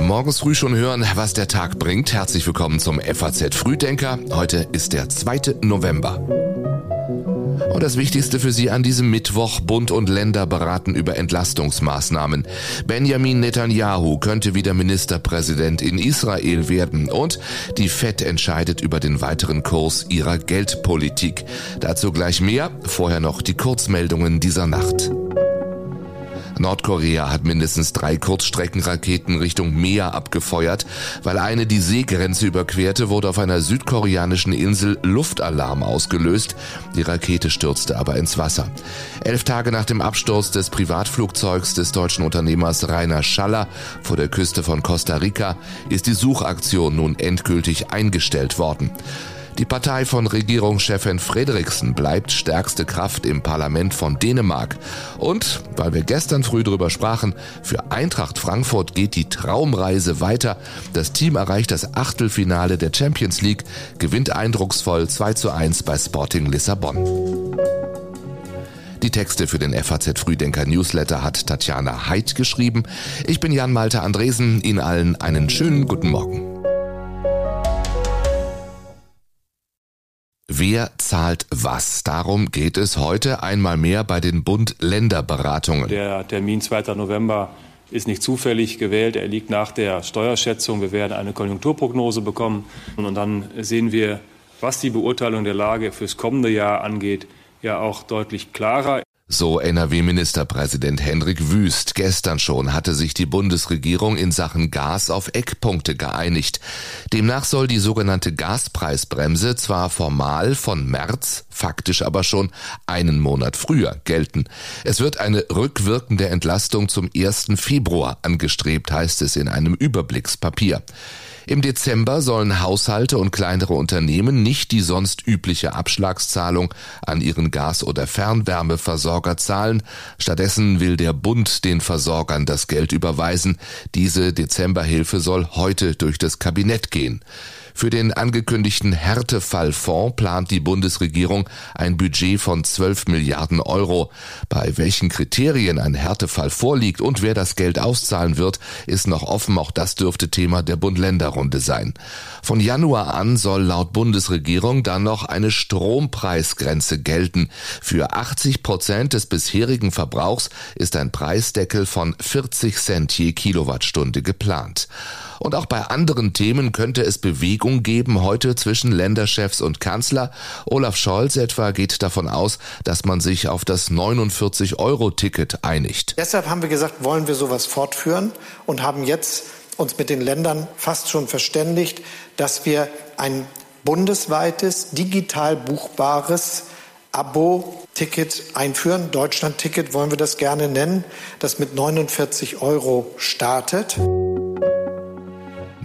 Morgens früh schon hören, was der Tag bringt. Herzlich willkommen zum FAZ Frühdenker. Heute ist der 2. November. Und das Wichtigste für Sie an diesem Mittwoch, Bund und Länder beraten über Entlastungsmaßnahmen. Benjamin Netanyahu könnte wieder Ministerpräsident in Israel werden und die FED entscheidet über den weiteren Kurs ihrer Geldpolitik. Dazu gleich mehr, vorher noch die Kurzmeldungen dieser Nacht. Nordkorea hat mindestens drei Kurzstreckenraketen Richtung Meer abgefeuert. Weil eine die Seegrenze überquerte, wurde auf einer südkoreanischen Insel Luftalarm ausgelöst. Die Rakete stürzte aber ins Wasser. Elf Tage nach dem Absturz des Privatflugzeugs des deutschen Unternehmers Rainer Schaller vor der Küste von Costa Rica ist die Suchaktion nun endgültig eingestellt worden. Die Partei von Regierungschefin Frederiksen bleibt stärkste Kraft im Parlament von Dänemark. Und, weil wir gestern früh drüber sprachen, für Eintracht Frankfurt geht die Traumreise weiter. Das Team erreicht das Achtelfinale der Champions League, gewinnt eindrucksvoll 2 zu 1 bei Sporting Lissabon. Die Texte für den FAZ Frühdenker Newsletter hat Tatjana Heid geschrieben. Ich bin Jan Malte Andresen. Ihnen allen einen schönen guten Morgen. Wer zahlt was? Darum geht es heute einmal mehr bei den Bund-Länder-Beratungen. Der Termin 2. November ist nicht zufällig gewählt. Er liegt nach der Steuerschätzung. Wir werden eine Konjunkturprognose bekommen. Und dann sehen wir, was die Beurteilung der Lage fürs kommende Jahr angeht, ja auch deutlich klarer. So NRW-Ministerpräsident Hendrik Wüst. Gestern schon hatte sich die Bundesregierung in Sachen Gas auf Eckpunkte geeinigt. Demnach soll die sogenannte Gaspreisbremse zwar formal von März, faktisch aber schon einen Monat früher gelten. Es wird eine rückwirkende Entlastung zum 1. Februar angestrebt, heißt es in einem Überblickspapier. Im Dezember sollen Haushalte und kleinere Unternehmen nicht die sonst übliche Abschlagszahlung an ihren Gas- oder Fernwärmeversorger zahlen. Stattdessen will der Bund den Versorgern das Geld überweisen. Diese Dezemberhilfe soll heute durch das Kabinett gehen. Für den angekündigten Härtefallfonds plant die Bundesregierung ein Budget von 12 Milliarden Euro. Bei welchen Kriterien ein Härtefall vorliegt und wer das Geld auszahlen wird, ist noch offen. Auch das dürfte Thema der Bund-Länder-Runde sein. Von Januar an soll laut Bundesregierung dann noch eine Strompreisgrenze gelten. Für 80 Prozent des bisherigen Verbrauchs ist ein Preisdeckel von 40 Cent je Kilowattstunde geplant. Und auch bei anderen Themen könnte es Bewegung geben heute zwischen Länderchefs und Kanzler. Olaf Scholz etwa geht davon aus, dass man sich auf das 49-Euro-Ticket einigt. Deshalb haben wir gesagt, wollen wir sowas fortführen und haben jetzt uns mit den Ländern fast schon verständigt, dass wir ein bundesweites, digital buchbares Abo-Ticket einführen. Deutschland-Ticket wollen wir das gerne nennen, das mit 49 Euro startet.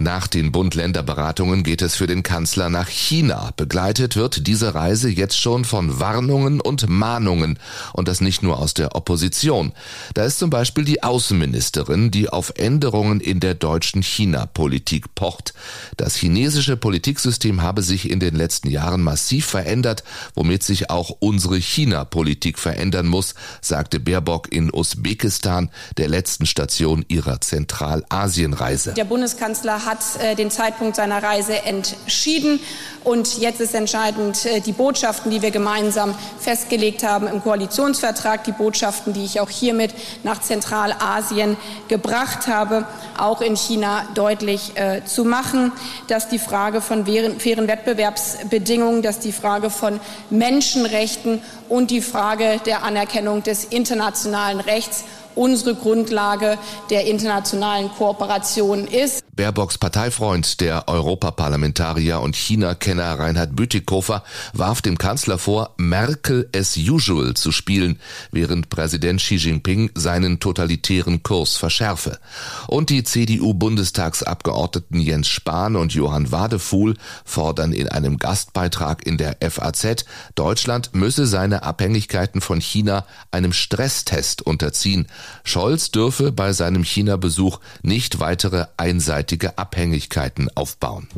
Nach den Bund-Länder-Beratungen geht es für den Kanzler nach China. Begleitet wird diese Reise jetzt schon von Warnungen und Mahnungen. Und das nicht nur aus der Opposition. Da ist zum Beispiel die Außenministerin, die auf Änderungen in der deutschen China-Politik pocht. Das chinesische Politiksystem habe sich in den letzten Jahren massiv verändert, womit sich auch unsere China-Politik verändern muss, sagte Baerbock in Usbekistan, der letzten Station ihrer Zentralasienreise. Der Bundeskanzler hat hat äh, den Zeitpunkt seiner Reise entschieden. Und jetzt ist entscheidend äh, die Botschaften, die wir gemeinsam festgelegt haben im Koalitionsvertrag, die Botschaften, die ich auch hiermit nach Zentralasien gebracht habe, auch in China deutlich äh, zu machen, dass die Frage von fairen Wettbewerbsbedingungen, dass die Frage von Menschenrechten und die Frage der Anerkennung des internationalen Rechts unsere Grundlage der internationalen Kooperation ist. Baerbocks Parteifreund, der Europaparlamentarier und China-Kenner Reinhard Bütikofer, warf dem Kanzler vor, Merkel as usual zu spielen, während Präsident Xi Jinping seinen totalitären Kurs verschärfe. Und die CDU-Bundestagsabgeordneten Jens Spahn und Johann Wadefuhl fordern in einem Gastbeitrag in der FAZ, Deutschland müsse seine Abhängigkeiten von China einem Stresstest unterziehen. Scholz dürfe bei seinem China-Besuch nicht weitere einseitige Abhängigkeiten aufbauen.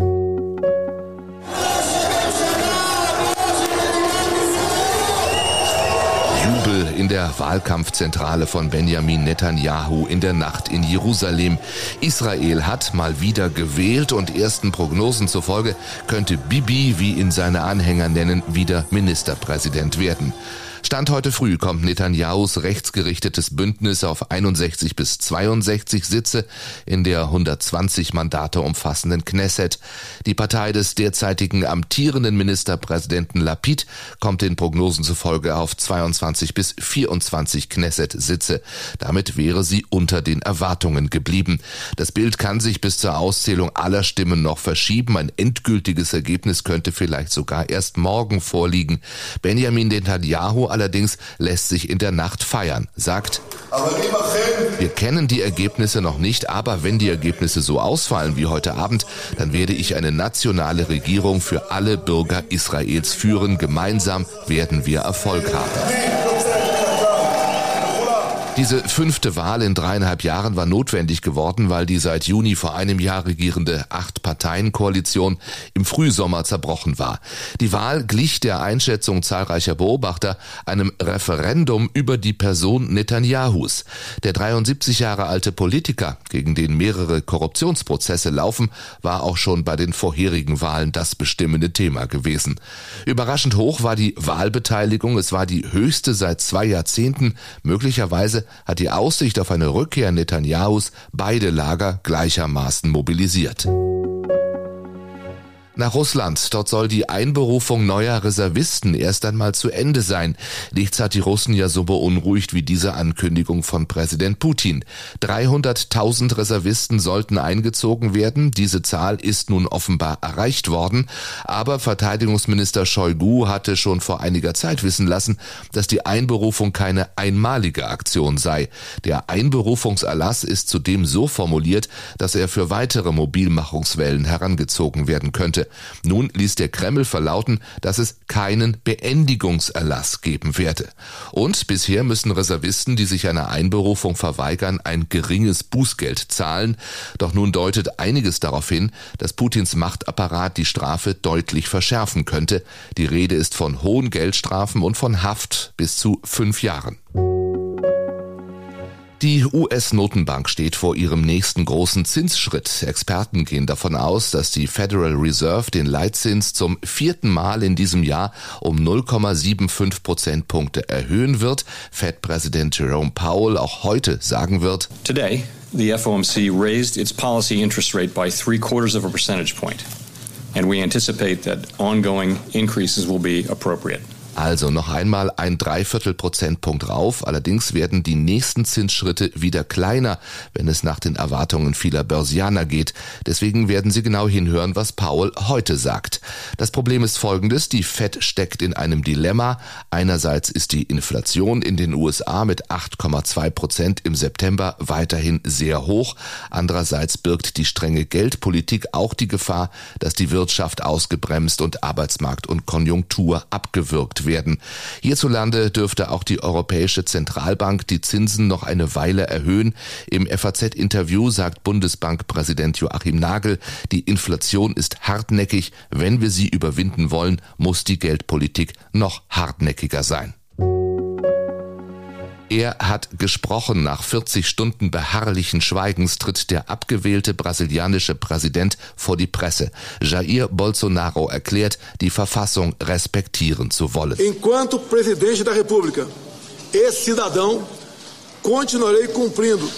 Jubel in der Wahlkampfzentrale von Benjamin Netanyahu in der Nacht in Jerusalem. Israel hat mal wieder gewählt und ersten Prognosen zufolge könnte Bibi, wie ihn seine Anhänger nennen, wieder Ministerpräsident werden. Stand heute früh kommt Netanyahus rechtsgerichtetes Bündnis auf 61 bis 62 Sitze in der 120 Mandate umfassenden Knesset. Die Partei des derzeitigen amtierenden Ministerpräsidenten Lapid kommt den Prognosen zufolge auf 22 bis 24 Knesset-Sitze. Damit wäre sie unter den Erwartungen geblieben. Das Bild kann sich bis zur Auszählung aller Stimmen noch verschieben. Ein endgültiges Ergebnis könnte vielleicht sogar erst morgen vorliegen. Benjamin Netanyahu allerdings lässt sich in der Nacht feiern, sagt, wir kennen die Ergebnisse noch nicht, aber wenn die Ergebnisse so ausfallen wie heute Abend, dann werde ich eine nationale Regierung für alle Bürger Israels führen. Gemeinsam werden wir Erfolg haben. Diese fünfte Wahl in dreieinhalb Jahren war notwendig geworden, weil die seit Juni vor einem Jahr regierende Acht-Parteien-Koalition im Frühsommer zerbrochen war. Die Wahl glich der Einschätzung zahlreicher Beobachter einem Referendum über die Person Netanyahus. Der 73 Jahre alte Politiker, gegen den mehrere Korruptionsprozesse laufen, war auch schon bei den vorherigen Wahlen das bestimmende Thema gewesen. Überraschend hoch war die Wahlbeteiligung. Es war die höchste seit zwei Jahrzehnten, möglicherweise hat die Aussicht auf eine Rückkehr Netanyahus beide Lager gleichermaßen mobilisiert nach Russland. Dort soll die Einberufung neuer Reservisten erst einmal zu Ende sein. Nichts hat die Russen ja so beunruhigt wie diese Ankündigung von Präsident Putin. 300.000 Reservisten sollten eingezogen werden. Diese Zahl ist nun offenbar erreicht worden. Aber Verteidigungsminister Shoigu hatte schon vor einiger Zeit wissen lassen, dass die Einberufung keine einmalige Aktion sei. Der Einberufungserlass ist zudem so formuliert, dass er für weitere Mobilmachungswellen herangezogen werden könnte. Nun ließ der Kreml verlauten, dass es keinen Beendigungserlass geben werde. Und bisher müssen Reservisten, die sich einer Einberufung verweigern, ein geringes Bußgeld zahlen. Doch nun deutet einiges darauf hin, dass Putins Machtapparat die Strafe deutlich verschärfen könnte. Die Rede ist von hohen Geldstrafen und von Haft bis zu fünf Jahren. Die US-Notenbank steht vor ihrem nächsten großen Zinsschritt. Experten gehen davon aus, dass die Federal Reserve den Leitzins zum vierten Mal in diesem Jahr um 0,75 Prozentpunkte erhöhen wird. Fed-Präsident Jerome Powell auch heute sagen wird, Today, the FOMC raised its policy interest rate by three quarters of a percentage point. And we anticipate that ongoing increases will be appropriate. Also noch einmal ein Dreiviertel Prozentpunkt rauf. Allerdings werden die nächsten Zinsschritte wieder kleiner, wenn es nach den Erwartungen vieler Börsianer geht. Deswegen werden Sie genau hinhören, was Paul heute sagt. Das Problem ist folgendes. Die Fed steckt in einem Dilemma. Einerseits ist die Inflation in den USA mit 8,2 Prozent im September weiterhin sehr hoch. Andererseits birgt die strenge Geldpolitik auch die Gefahr, dass die Wirtschaft ausgebremst und Arbeitsmarkt und Konjunktur abgewürgt werden. Hierzulande dürfte auch die Europäische Zentralbank die Zinsen noch eine Weile erhöhen. Im FAZ-Interview sagt Bundesbankpräsident Joachim Nagel, die Inflation ist hartnäckig. Wenn wir sie überwinden wollen, muss die Geldpolitik noch hartnäckiger sein. Er hat gesprochen. Nach 40 Stunden beharrlichen Schweigens tritt der abgewählte brasilianische Präsident vor die Presse. Jair Bolsonaro erklärt, die Verfassung respektieren zu wollen. Enquanto presidente da República e cidadão, continuarei cumprindo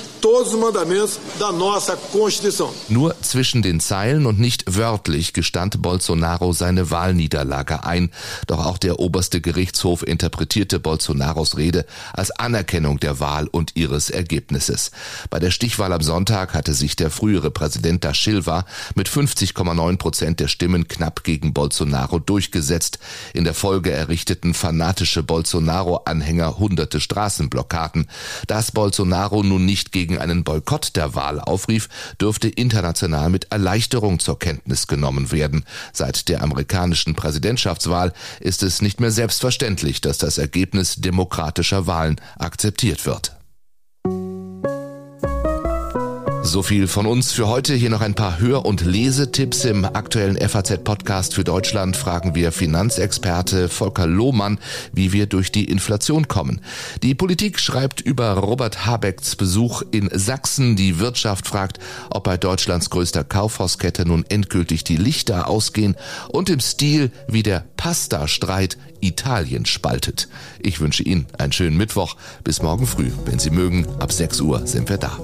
Nur zwischen den Zeilen und nicht wörtlich gestand Bolsonaro seine Wahlniederlage ein. Doch auch der oberste Gerichtshof interpretierte Bolsonaros Rede als Anerkennung der Wahl und ihres Ergebnisses. Bei der Stichwahl am Sonntag hatte sich der frühere Präsident da Silva mit 50,9 Prozent der Stimmen knapp gegen Bolsonaro durchgesetzt. In der Folge errichteten fanatische Bolsonaro-Anhänger hunderte Straßenblockaden. Dass Bolsonaro nun nicht gegen gegen einen Boykott der Wahl aufrief, dürfte international mit Erleichterung zur Kenntnis genommen werden. Seit der amerikanischen Präsidentschaftswahl ist es nicht mehr selbstverständlich, dass das Ergebnis demokratischer Wahlen akzeptiert wird. So viel von uns für heute. Hier noch ein paar Hör- und Lesetipps. Im aktuellen FAZ-Podcast für Deutschland fragen wir Finanzexperte Volker Lohmann, wie wir durch die Inflation kommen. Die Politik schreibt über Robert Habecks Besuch in Sachsen. Die Wirtschaft fragt, ob bei Deutschlands größter Kaufhauskette nun endgültig die Lichter ausgehen und im Stil wie der Pasta-Streit Italien spaltet. Ich wünsche Ihnen einen schönen Mittwoch. Bis morgen früh. Wenn Sie mögen, ab 6 Uhr sind wir da.